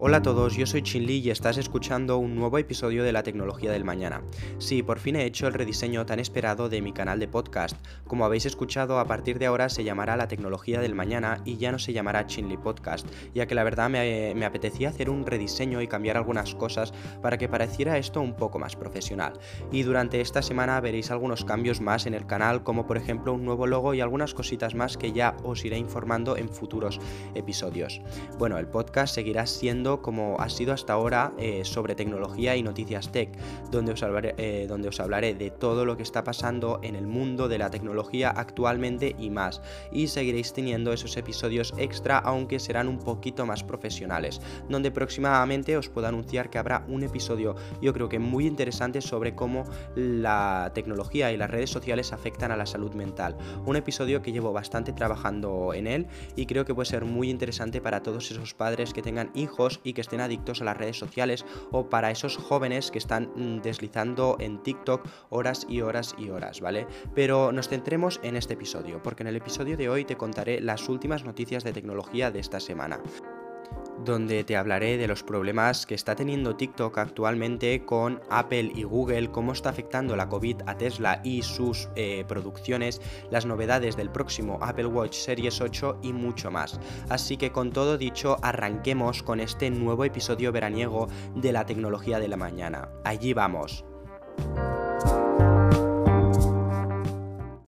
Hola a todos, yo soy Chinli y estás escuchando un nuevo episodio de la tecnología del mañana. Sí, por fin he hecho el rediseño tan esperado de mi canal de podcast. Como habéis escuchado, a partir de ahora se llamará la tecnología del mañana y ya no se llamará Chinli Podcast, ya que la verdad me, me apetecía hacer un rediseño y cambiar algunas cosas para que pareciera esto un poco más profesional. Y durante esta semana veréis algunos cambios más en el canal, como por ejemplo un nuevo logo y algunas cositas más que ya os iré informando en futuros episodios. Bueno, el podcast seguirá siendo como ha sido hasta ahora eh, sobre tecnología y noticias tech, donde os, eh, donde os hablaré de todo lo que está pasando en el mundo de la tecnología actualmente y más. Y seguiréis teniendo esos episodios extra, aunque serán un poquito más profesionales, donde próximamente os puedo anunciar que habrá un episodio, yo creo que muy interesante sobre cómo la tecnología y las redes sociales afectan a la salud mental. Un episodio que llevo bastante trabajando en él y creo que puede ser muy interesante para todos esos padres que tengan hijos y que estén adictos a las redes sociales o para esos jóvenes que están mm, deslizando en TikTok horas y horas y horas, ¿vale? Pero nos centremos en este episodio, porque en el episodio de hoy te contaré las últimas noticias de tecnología de esta semana donde te hablaré de los problemas que está teniendo TikTok actualmente con Apple y Google, cómo está afectando la COVID a Tesla y sus eh, producciones, las novedades del próximo Apple Watch Series 8 y mucho más. Así que con todo dicho, arranquemos con este nuevo episodio veraniego de la tecnología de la mañana. Allí vamos.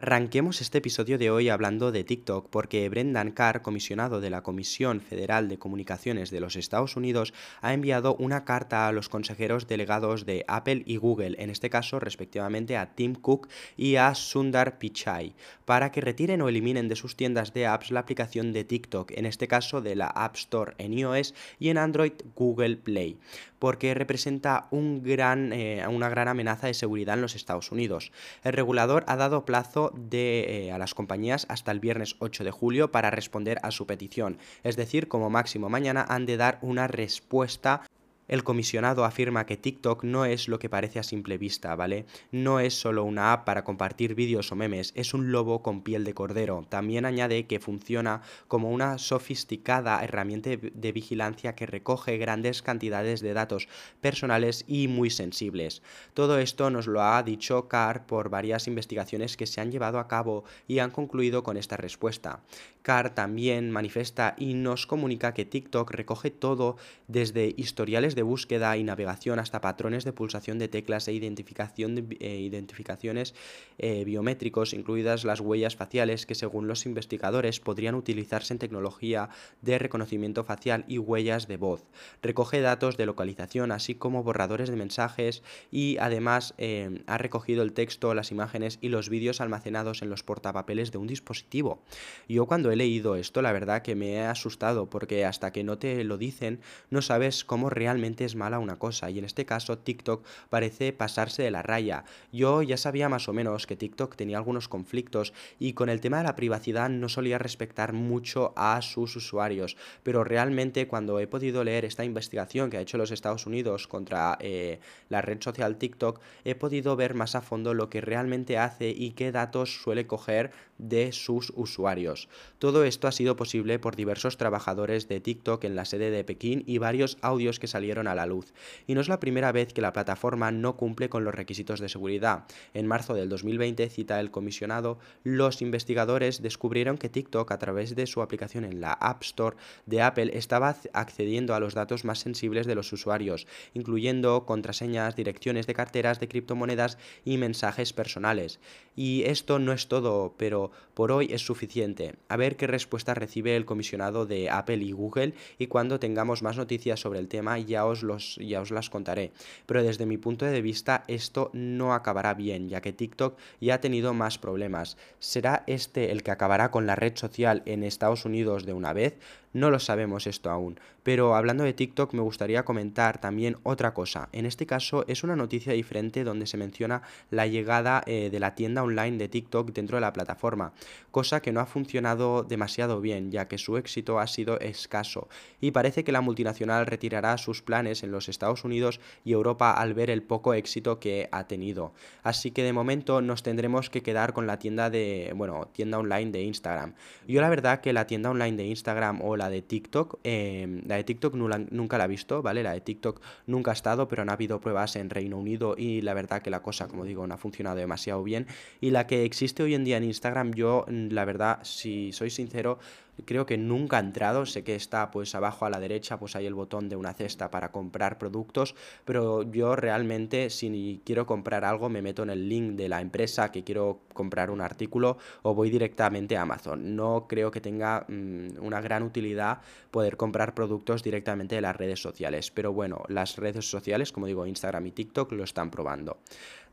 Arranquemos este episodio de hoy hablando de TikTok porque Brendan Carr, comisionado de la Comisión Federal de Comunicaciones de los Estados Unidos, ha enviado una carta a los consejeros delegados de Apple y Google, en este caso respectivamente a Tim Cook y a Sundar Pichai, para que retiren o eliminen de sus tiendas de apps la aplicación de TikTok, en este caso de la App Store en iOS y en Android Google Play porque representa eh, una gran amenaza de seguridad en los Estados Unidos. El regulador ha dado plazo eh, a las compañías hasta el viernes 8 de julio para responder a su petición, es decir, como máximo mañana han de dar una respuesta el comisionado afirma que TikTok no es lo que parece a simple vista, ¿vale? No es solo una app para compartir vídeos o memes, es un lobo con piel de cordero. También añade que funciona como una sofisticada herramienta de vigilancia que recoge grandes cantidades de datos personales y muy sensibles. Todo esto nos lo ha dicho Carr por varias investigaciones que se han llevado a cabo y han concluido con esta respuesta. Carr también manifiesta y nos comunica que TikTok recoge todo desde historiales de búsqueda y navegación hasta patrones de pulsación de teclas e identificación de, eh, identificaciones eh, biométricos, incluidas las huellas faciales que según los investigadores podrían utilizarse en tecnología de reconocimiento facial y huellas de voz. Recoge datos de localización así como borradores de mensajes y además eh, ha recogido el texto, las imágenes y los vídeos almacenados en los portapapeles de un dispositivo. Yo cuando he leído esto la verdad que me he asustado porque hasta que no te lo dicen no sabes cómo realmente es mala una cosa y en este caso TikTok parece pasarse de la raya. Yo ya sabía más o menos que TikTok tenía algunos conflictos y con el tema de la privacidad no solía respetar mucho a sus usuarios, pero realmente cuando he podido leer esta investigación que ha hecho los Estados Unidos contra eh, la red social TikTok, he podido ver más a fondo lo que realmente hace y qué datos suele coger de sus usuarios. Todo esto ha sido posible por diversos trabajadores de TikTok en la sede de Pekín y varios audios que salieron a la luz. Y no es la primera vez que la plataforma no cumple con los requisitos de seguridad. En marzo del 2020, cita el comisionado, los investigadores descubrieron que TikTok a través de su aplicación en la App Store de Apple estaba accediendo a los datos más sensibles de los usuarios, incluyendo contraseñas, direcciones de carteras de criptomonedas y mensajes personales. Y esto no es todo, pero por hoy es suficiente. A ver qué respuesta recibe el comisionado de Apple y Google y cuando tengamos más noticias sobre el tema ya os, los, ya os las contaré. Pero desde mi punto de vista esto no acabará bien, ya que TikTok ya ha tenido más problemas. ¿Será este el que acabará con la red social en Estados Unidos de una vez? No lo sabemos esto aún. Pero hablando de TikTok me gustaría comentar también otra cosa. En este caso es una noticia diferente donde se menciona la llegada eh, de la tienda online de TikTok dentro de la plataforma, cosa que no ha funcionado demasiado bien ya que su éxito ha sido escaso y parece que la multinacional retirará sus planes en los Estados Unidos y Europa al ver el poco éxito que ha tenido. Así que de momento nos tendremos que quedar con la tienda de, bueno, tienda online de Instagram. Yo la verdad que la tienda online de Instagram o la la de TikTok. Em, la de TikTok nunca la he visto, ¿vale? La de TikTok nunca ha estado, pero han habido pruebas en Reino Unido y la verdad que la cosa, como digo, no ha funcionado demasiado bien. Y la que existe hoy en día en Instagram, yo, la verdad, si soy sincero, creo que nunca ha entrado, sé que está pues abajo a la derecha, pues hay el botón de una cesta para comprar productos, pero yo realmente si quiero comprar algo me meto en el link de la empresa que quiero comprar un artículo o voy directamente a Amazon. No creo que tenga mm, una gran utilidad poder comprar productos directamente de las redes sociales, pero bueno, las redes sociales, como digo, Instagram y TikTok lo están probando.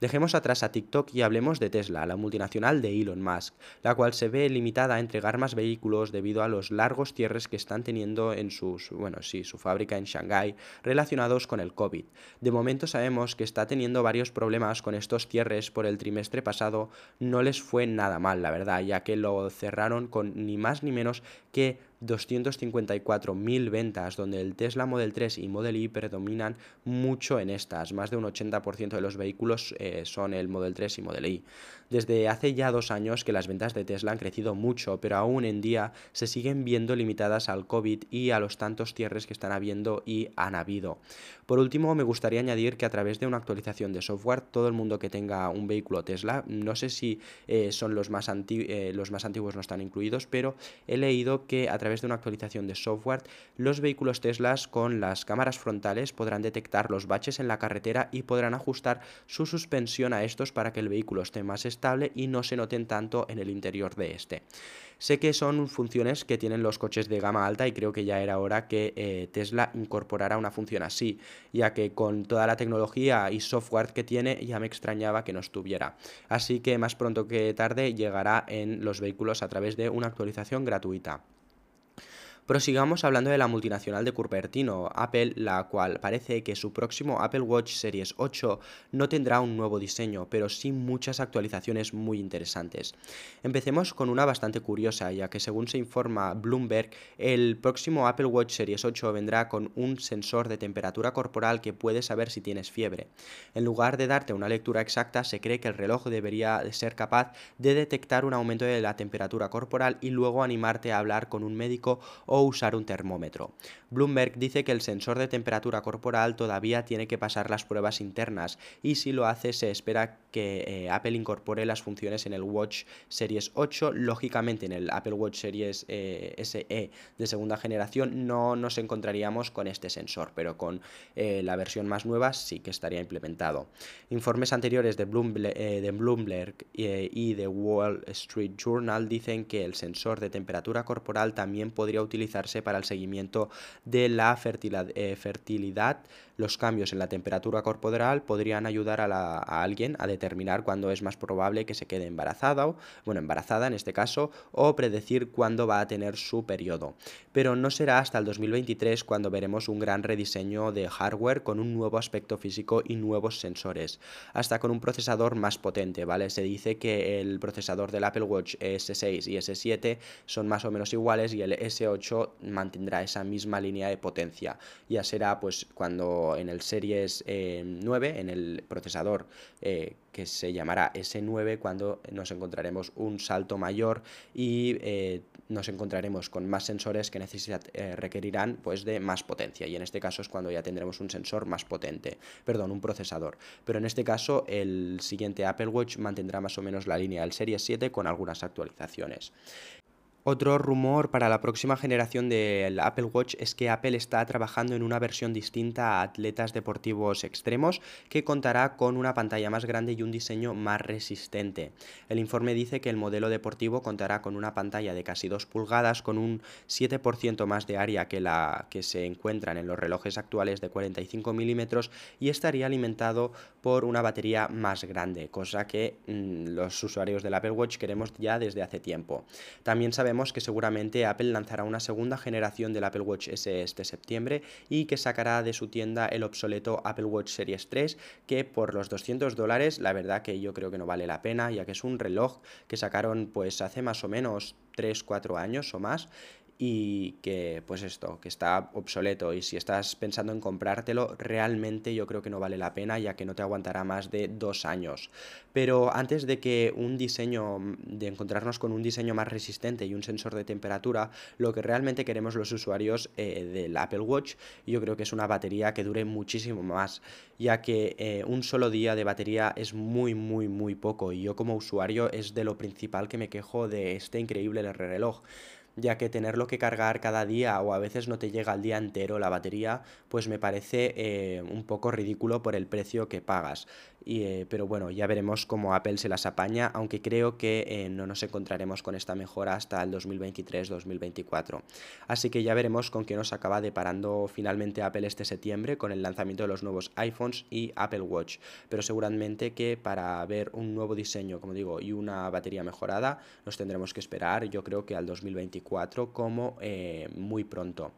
Dejemos atrás a TikTok y hablemos de Tesla, la multinacional de Elon Musk, la cual se ve limitada a entregar más vehículos debido a los largos cierres que están teniendo en sus, bueno, sí, su fábrica en Shanghái relacionados con el COVID. De momento sabemos que está teniendo varios problemas con estos cierres por el trimestre pasado, no les fue nada mal, la verdad, ya que lo cerraron con ni más ni menos que 254.000 ventas, donde el Tesla Model 3 y Model Y predominan mucho en estas. Más de un 80% de los vehículos eh, son el Model 3 y Model Y. Desde hace ya dos años que las ventas de Tesla han crecido mucho, pero aún en día se siguen viendo limitadas al COVID y a los tantos cierres que están habiendo y han habido. Por último, me gustaría añadir que a través de una actualización de software, todo el mundo que tenga un vehículo Tesla, no sé si eh, son eh, los más antiguos no están incluidos, pero he leído que a través de una actualización de software, los vehículos Teslas con las cámaras frontales podrán detectar los baches en la carretera y podrán ajustar su suspensión a estos para que el vehículo esté más estable y no se noten tanto en el interior de este. Sé que son funciones que tienen los coches de gama alta y creo que ya era hora que eh, Tesla incorporara una función así, ya que con toda la tecnología y software que tiene ya me extrañaba que no estuviera. Así que más pronto que tarde llegará en los vehículos a través de una actualización gratuita. Prosigamos hablando de la multinacional de Cupertino, Apple, la cual parece que su próximo Apple Watch Series 8 no tendrá un nuevo diseño, pero sí muchas actualizaciones muy interesantes. Empecemos con una bastante curiosa, ya que según se informa Bloomberg, el próximo Apple Watch Series 8 vendrá con un sensor de temperatura corporal que puede saber si tienes fiebre. En lugar de darte una lectura exacta, se cree que el reloj debería ser capaz de detectar un aumento de la temperatura corporal y luego animarte a hablar con un médico usar un termómetro. Bloomberg dice que el sensor de temperatura corporal todavía tiene que pasar las pruebas internas y si lo hace se espera que eh, Apple incorpore las funciones en el Watch Series 8. Lógicamente en el Apple Watch Series eh, SE de segunda generación no nos encontraríamos con este sensor, pero con eh, la versión más nueva sí que estaría implementado. Informes anteriores de Bloomberg, y de Wall Street Journal dicen que el sensor de temperatura corporal también podría utilizarse para el seguimiento de la eh, fertilidad. Los cambios en la temperatura corporal podrían ayudar a, alguien a determinar cuándo es más probable que se quede embarazada, o, bueno, embarazada en este caso, o predecir cuándo va a tener su periodo. Pero no será hasta el 2023 cuando veremos un gran rediseño de hardware con un nuevo aspecto físico y nuevos sensores, hasta con un procesador más potente, ¿vale? Se dice que el procesador del Apple Watch S6 y S7 son más o menos iguales y el S8 mantendrá esa misma línea de potencia. Ya será pues cuando en el Series 9, eh, en el procesador eh, que se llamará S9, cuando nos encontraremos un salto mayor y eh, nos encontraremos con más sensores que requerirán pues de más potencia. Y en este caso es cuando ya tendremos un sensor más potente, perdón, un procesador. Pero en este caso el siguiente Apple Watch mantendrá más o menos la línea del Series 7 con algunas actualizaciones. Otro rumor para la próxima generación del Apple Watch es que Apple está trabajando en una versión distinta a atletas deportivos extremos que contará con una pantalla más grande y un diseño más resistente. El informe dice que el modelo deportivo contará con una pantalla de casi 2 pulgadas con un 7% más de área que la que se encuentran en los relojes actuales de 45 milímetros y estaría alimentado por una batería más grande, cosa que mm, los usuarios del Apple Watch queremos ya desde hace tiempo. También sabemos que seguramente Apple lanzará una segunda generación del Apple Watch S este septiembre y que sacará de su tienda el obsoleto Apple Watch Series 3 que por los 200 dólares la verdad que yo creo que no vale la pena ya que es un reloj que sacaron pues hace más o menos 3-4 años o más y que pues esto, que está obsoleto. Y si estás pensando en comprártelo, realmente yo creo que no vale la pena ya que no te aguantará más de dos años. Pero antes de que un diseño, de encontrarnos con un diseño más resistente y un sensor de temperatura, lo que realmente queremos los usuarios eh, del Apple Watch, yo creo que es una batería que dure muchísimo más, ya que eh, un solo día de batería es muy, muy, muy poco. Y yo como usuario es de lo principal que me quejo de este increíble reloj ya que tenerlo que cargar cada día o a veces no te llega al día entero la batería, pues me parece eh, un poco ridículo por el precio que pagas. Eh, pero bueno, ya veremos cómo Apple se las apaña, aunque creo que eh, no nos encontraremos con esta mejora hasta el 2023-2024. Así que ya veremos con qué nos acaba deparando finalmente Apple este septiembre con el lanzamiento de los nuevos iPhones y Apple Watch. Pero seguramente que para ver un nuevo diseño, como digo, y una batería mejorada, nos tendremos que esperar, yo creo que al 2024 como eh, muy pronto.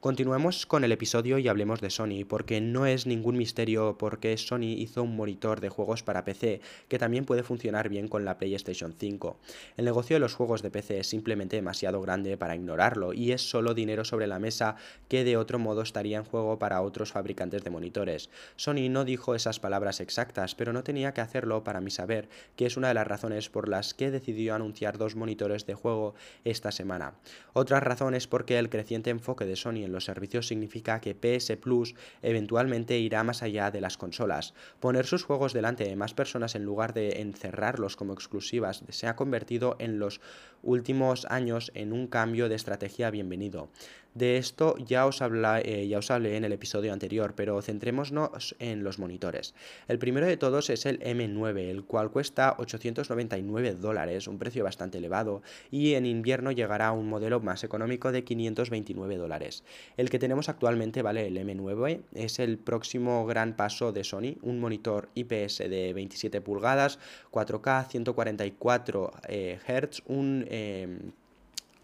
Continuemos con el episodio y hablemos de Sony, porque no es ningún misterio porque Sony hizo un monitor de juegos para PC que también puede funcionar bien con la PlayStation 5. El negocio de los juegos de PC es simplemente demasiado grande para ignorarlo y es solo dinero sobre la mesa que de otro modo estaría en juego para otros fabricantes de monitores. Sony no dijo esas palabras exactas, pero no tenía que hacerlo para mi saber, que es una de las razones por las que decidió anunciar dos monitores de juego esta semana. Otra razón es porque el creciente enfoque de Sony los servicios significa que PS Plus eventualmente irá más allá de las consolas. Poner sus juegos delante de más personas en lugar de encerrarlos como exclusivas se ha convertido en los últimos años en un cambio de estrategia bienvenido. De esto ya os, eh, ya os hablé en el episodio anterior, pero centrémonos en los monitores. El primero de todos es el M9, el cual cuesta 899 dólares, un precio bastante elevado, y en invierno llegará a un modelo más económico de 529 dólares. El que tenemos actualmente, vale, el M9, es el próximo gran paso de Sony, un monitor IPS de 27 pulgadas, 4K, 144 Hz, un... Eh,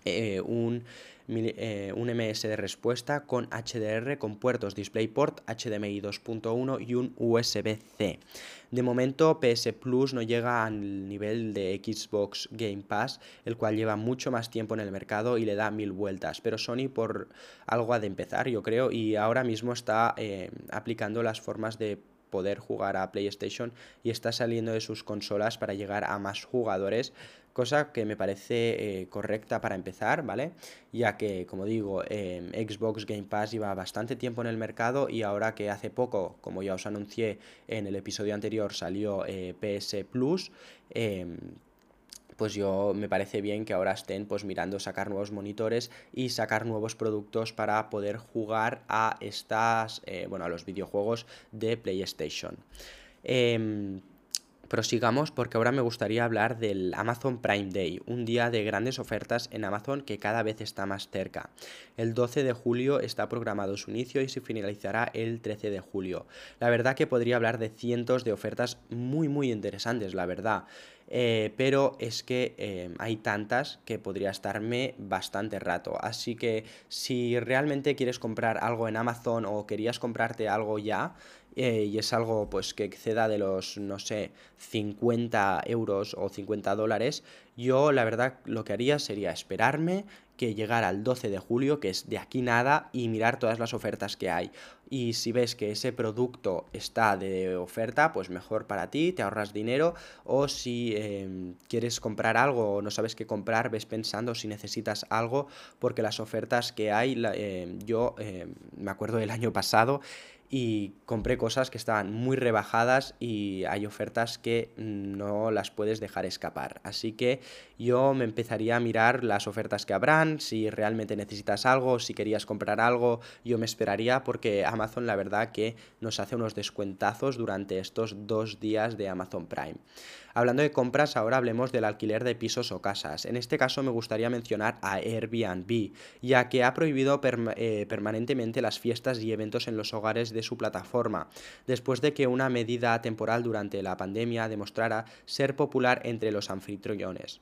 eh, un eh, un MS de respuesta con HDR con puertos DisplayPort, HDMI 2.1 y un USB-C. De momento PS Plus no llega al nivel de Xbox Game Pass, el cual lleva mucho más tiempo en el mercado y le da mil vueltas, pero Sony por algo ha de empezar, yo creo, y ahora mismo está eh, aplicando las formas de poder jugar a PlayStation y está saliendo de sus consolas para llegar a más jugadores cosa que me parece eh, correcta para empezar, ¿vale? Ya que, como digo, em, Xbox Game Pass lleva bastante tiempo en el mercado y ahora que hace poco, como ya os anuncié en el episodio anterior, salió eh, PS Plus, em, pues yo me parece bien que ahora estén pues mirando sacar nuevos monitores y sacar nuevos productos para poder jugar a estas, eh, bueno, a los videojuegos de PlayStation. Prosigamos porque ahora me gustaría hablar del Amazon Prime Day, un día de grandes ofertas en Amazon que cada vez está más cerca. El 12 de julio está programado su inicio y se finalizará el 13 de julio. La verdad que podría hablar de cientos de ofertas muy muy interesantes, la verdad. Eh, pero es que eh, hay tantas que podría estarme bastante rato. Así que si realmente quieres comprar algo en Amazon o querías comprarte algo ya, eh, y es algo pues que exceda de los, no sé, 50 euros o 50 dólares, yo la verdad lo que haría sería esperarme que llegara al 12 de julio, que es de aquí nada, y mirar todas las ofertas que hay. Y si ves que ese producto está de oferta, pues mejor para ti, te ahorras dinero. O si em, quieres comprar algo o no sabes qué comprar, ves pensando si necesitas algo, porque las ofertas que hay, em, yo em, me acuerdo del año pasado, y compré cosas que estaban muy rebajadas y hay ofertas que no las puedes dejar escapar. Así que yo me empezaría a mirar las ofertas que habrán, si realmente necesitas algo, si querías comprar algo, yo me esperaría porque Amazon la verdad que nos hace unos descuentazos durante estos dos días de Amazon Prime. Hablando de compras, ahora hablemos del alquiler de pisos o casas. En este caso me gustaría mencionar a Airbnb, ya que ha prohibido eh, permanentemente las fiestas y eventos en los hogares de su plataforma, después de que una medida temporal durante la pandemia demostrara ser popular entre los anfitriones.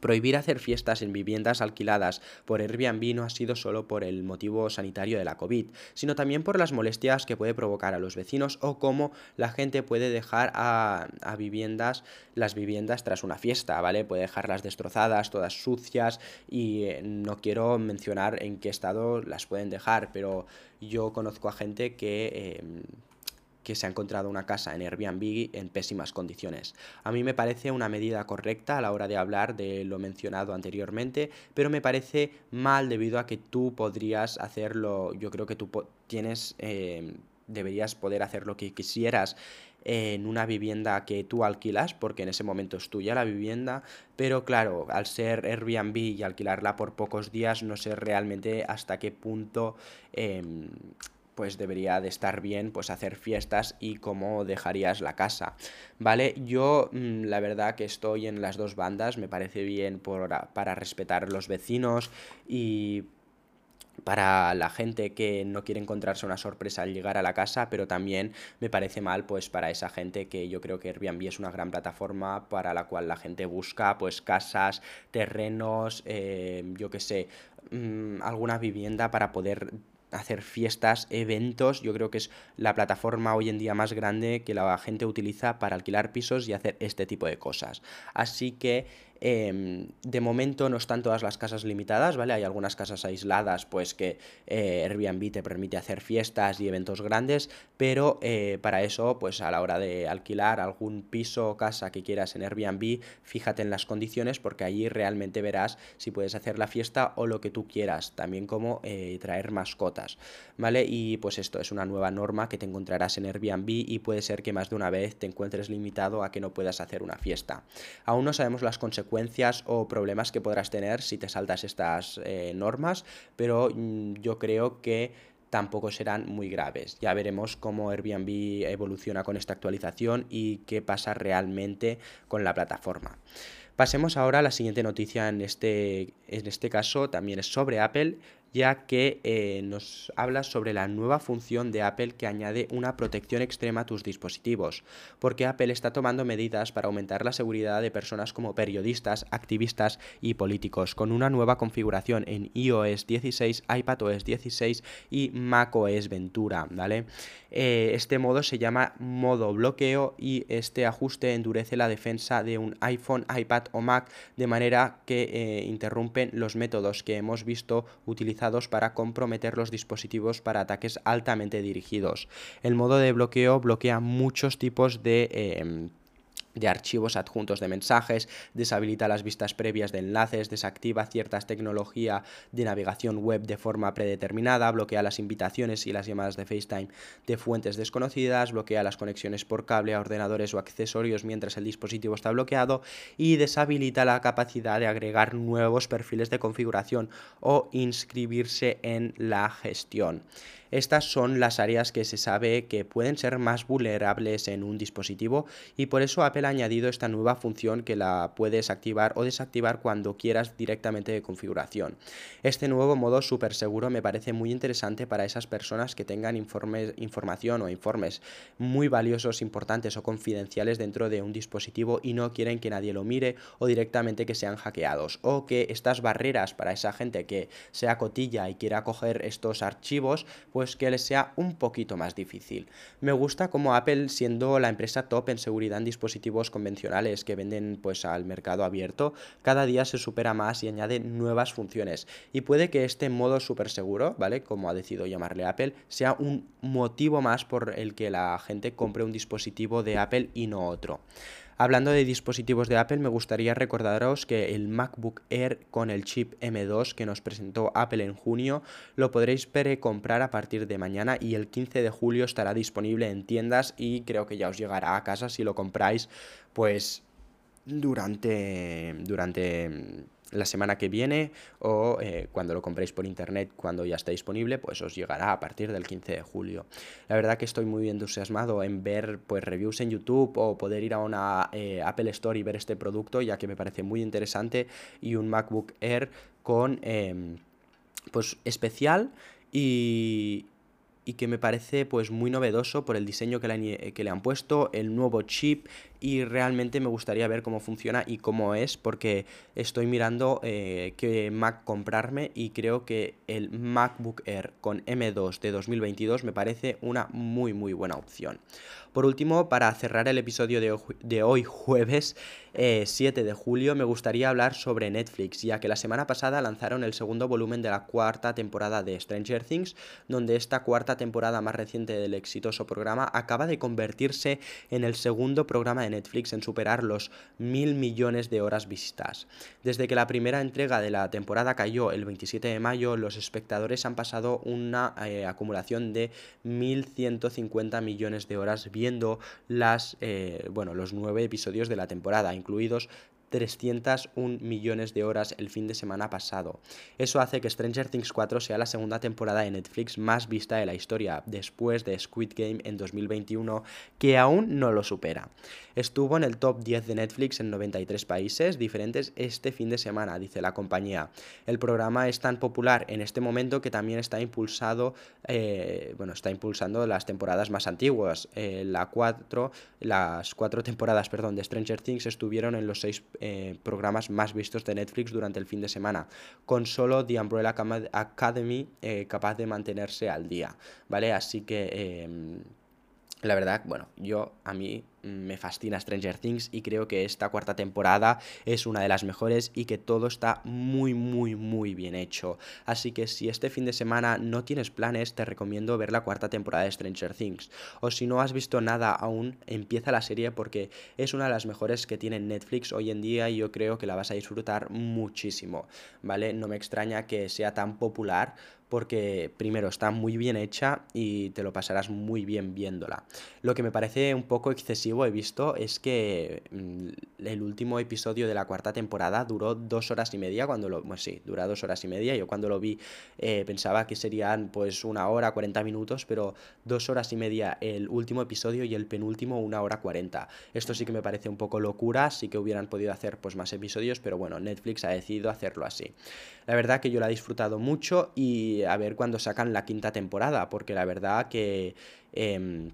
Prohibir hacer fiestas en viviendas alquiladas por Airbnb no ha sido solo por el motivo sanitario de la COVID, sino también por las molestias que puede provocar a los vecinos o cómo la gente puede dejar a, viviendas, las viviendas tras una fiesta, ¿vale? Puede dejarlas destrozadas, todas sucias y eh, no quiero mencionar en qué estado las pueden dejar, pero yo conozco a gente que... Em, que se ha encontrado una casa en Airbnb en pésimas condiciones. A mí me parece una medida correcta a la hora de hablar de lo mencionado anteriormente, pero me parece mal debido a que tú podrías hacerlo, yo creo que tú tienes, eh, deberías poder hacer lo que quisieras en una vivienda que tú alquilas, porque en ese momento es tuya la vivienda, pero claro, al ser Airbnb y alquilarla por pocos días, no sé realmente hasta qué punto em, pues debería de estar bien pues hacer fiestas y cómo dejarías la casa vale yo mm, la verdad que estoy en las dos bandas me parece bien por, para respetar los vecinos y para la gente que no quiere encontrarse una sorpresa al llegar a la casa, pero también me parece mal pues para esa gente que yo creo que Airbnb es una gran plataforma para la cual la gente busca pues casas, terrenos, eh, yo qué sé, mm, alguna vivienda para poder hacer fiestas, eventos. Yo creo que es la plataforma hoy en día más grande que la gente utiliza para alquilar pisos y hacer este tipo de cosas. Así que Em, de momento no están todas las casas limitadas, ¿vale? Hay algunas casas aisladas, pues que eh, Airbnb te permite hacer fiestas y eventos grandes, pero eh, para eso, pues a la hora de alquilar algún piso o casa que quieras en Airbnb, fíjate en las condiciones porque allí realmente verás si puedes hacer la fiesta o lo que tú quieras, también como eh, traer mascotas, ¿vale? Y pues esto es una nueva norma que te encontrarás en Airbnb y puede ser que más de una vez te encuentres limitado a que no puedas hacer una fiesta. Aún no sabemos las consecuencias o problemas que podrás tener si te saltas estas eh, normas, pero mm, yo creo que tampoco serán muy graves. Ya veremos cómo Airbnb evoluciona con esta actualización y qué pasa realmente con la plataforma. Pasemos ahora a la siguiente noticia en este, en este caso, también es sobre Apple ya que eh, nos habla sobre la nueva función de Apple que añade una protección extrema a tus dispositivos, porque Apple está tomando medidas para aumentar la seguridad de personas como periodistas, activistas y políticos, con una nueva configuración en iOS 16, iPadOS 16 y macOS Ventura, ¿vale? Eh, este modo se llama modo bloqueo y este ajuste endurece la defensa de un iPhone, iPad o Mac de manera que eh, interrumpen los métodos que hemos visto para comprometer los dispositivos para ataques altamente dirigidos. El modo de bloqueo bloquea muchos tipos de... Em, de archivos adjuntos de mensajes, deshabilita las vistas previas de enlaces, desactiva ciertas tecnología de navegación web de forma predeterminada, bloquea las invitaciones y las llamadas de FaceTime de fuentes desconocidas, bloquea las conexiones por cable a ordenadores o accesorios mientras el dispositivo está bloqueado y deshabilita la capacidad de agregar nuevos perfiles de configuración o inscribirse en la gestión. Estas son las áreas que se sabe que pueden ser más vulnerables en un dispositivo y por eso Apple ha añadido esta nueva función que la puedes activar o desactivar cuando quieras directamente de configuración. Este nuevo modo súper seguro me parece muy interesante para esas personas que tengan informes, información o informes muy valiosos, importantes o confidenciales dentro de un dispositivo y no quieren que nadie lo mire o directamente que sean hackeados o que estas barreras para esa gente que sea cotilla y quiera coger estos archivos pues pues que les sea un poquito más difícil. Me gusta como Apple, siendo la empresa top en seguridad en dispositivos convencionales que venden pues al mercado abierto, cada día se supera más y añade nuevas funciones. Y puede que este modo súper seguro, ¿vale? Como ha decidido llamarle Apple, sea un motivo más por el que la gente compre un dispositivo de Apple y no otro. Hablando de dispositivos de Apple, me gustaría recordaros que el MacBook Air con el chip M2 que nos presentó Apple en junio lo podréis comprar a partir de mañana y el 15 de julio estará disponible en tiendas y creo que ya os llegará a casa si lo compráis pues durante durante la semana que viene o eh, cuando lo compréis por internet cuando ya esté disponible pues os llegará a partir del 15 de julio. La verdad que estoy muy entusiasmado en ver pues reviews en YouTube o poder ir a una eh, Apple Store y ver este producto ya que me parece muy interesante y un MacBook Air con em, pues especial y, y que me parece pues muy novedoso por el diseño que le, que le, han puesto, el nuevo chip y realmente me gustaría ver cómo funciona y cómo es porque estoy mirando eh, qué Mac comprarme y creo que el MacBook Air con M2 de 2022 me parece una muy muy buena opción. Por último, para cerrar el episodio de hoy, jueves 7 eh, de julio, me gustaría hablar sobre Netflix, ya que la semana pasada lanzaron el segundo volumen de la cuarta temporada de Stranger Things, donde esta cuarta temporada más reciente del exitoso programa acaba de convertirse en el segundo programa de Netflix en superar los mil millones de horas vistas. Desde que la primera entrega de la temporada cayó el 27 de mayo, los espectadores han pasado una eh, acumulación de 1.150 millones de horas viendo las, eh, bueno, los nueve episodios de la temporada, incluidos 301 millones de horas el fin de semana pasado. Eso hace que Stranger Things 4 sea la segunda temporada de Netflix más vista de la historia, después de Squid Game en 2021, que aún no lo supera. Estuvo en el top 10 de Netflix en 93 países diferentes este fin de semana, dice la compañía. El programa es tan popular en este momento que también está impulsado, eh, bueno, está impulsando las temporadas más antiguas. Eh, la cuatro, las cuatro temporadas, perdón, de Stranger Things estuvieron en los seis eh, programas más vistos de Netflix durante el fin de semana, con solo The Umbrella Academy eh, capaz de mantenerse al día, ¿vale? Así que... La verdad, bueno, yo a mí me fascina Stranger Things y creo que esta cuarta temporada es una de las mejores y que todo está muy muy muy bien hecho. Así que si este fin de semana no tienes planes, te recomiendo ver la cuarta temporada de Stranger Things. O si no has visto nada aún, empieza la serie porque es una de las mejores que tiene Netflix hoy en día y yo creo que la vas a disfrutar muchísimo, ¿vale? No me extraña que sea tan popular porque primero está muy bien hecha y te lo pasarás muy bien viéndola. Lo que me parece un poco excesivo he visto es que mm, el último episodio de la cuarta temporada duró dos horas y media cuando lo... Bueno, sí, dura dos horas y media. Yo cuando lo vi eh, pensaba que serían pues una hora, 40 minutos, pero dos horas y media el último episodio y el penúltimo una hora 40. Esto sí que me parece un poco locura, sí que hubieran podido hacer pues más episodios, pero bueno, Netflix ha decidido hacerlo así. La verdad que yo la he disfrutado mucho y a ver cuándo sacan la quinta temporada, porque la verdad que... Em,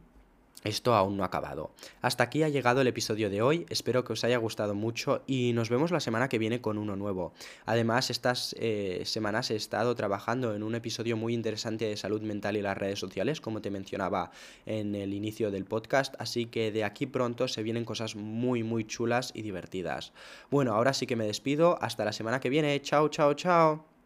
esto aún no ha acabado. Hasta aquí ha llegado el episodio de hoy, espero que os haya gustado mucho y nos vemos la semana que viene con uno nuevo. Además, estas eh, semanas he estado trabajando en un episodio muy interesante de salud mental y las redes sociales, como te mencionaba en el inicio del podcast, así que de aquí pronto se vienen cosas muy muy chulas y divertidas. Bueno, ahora sí que me despido, hasta la semana que viene, chao, chao, chao.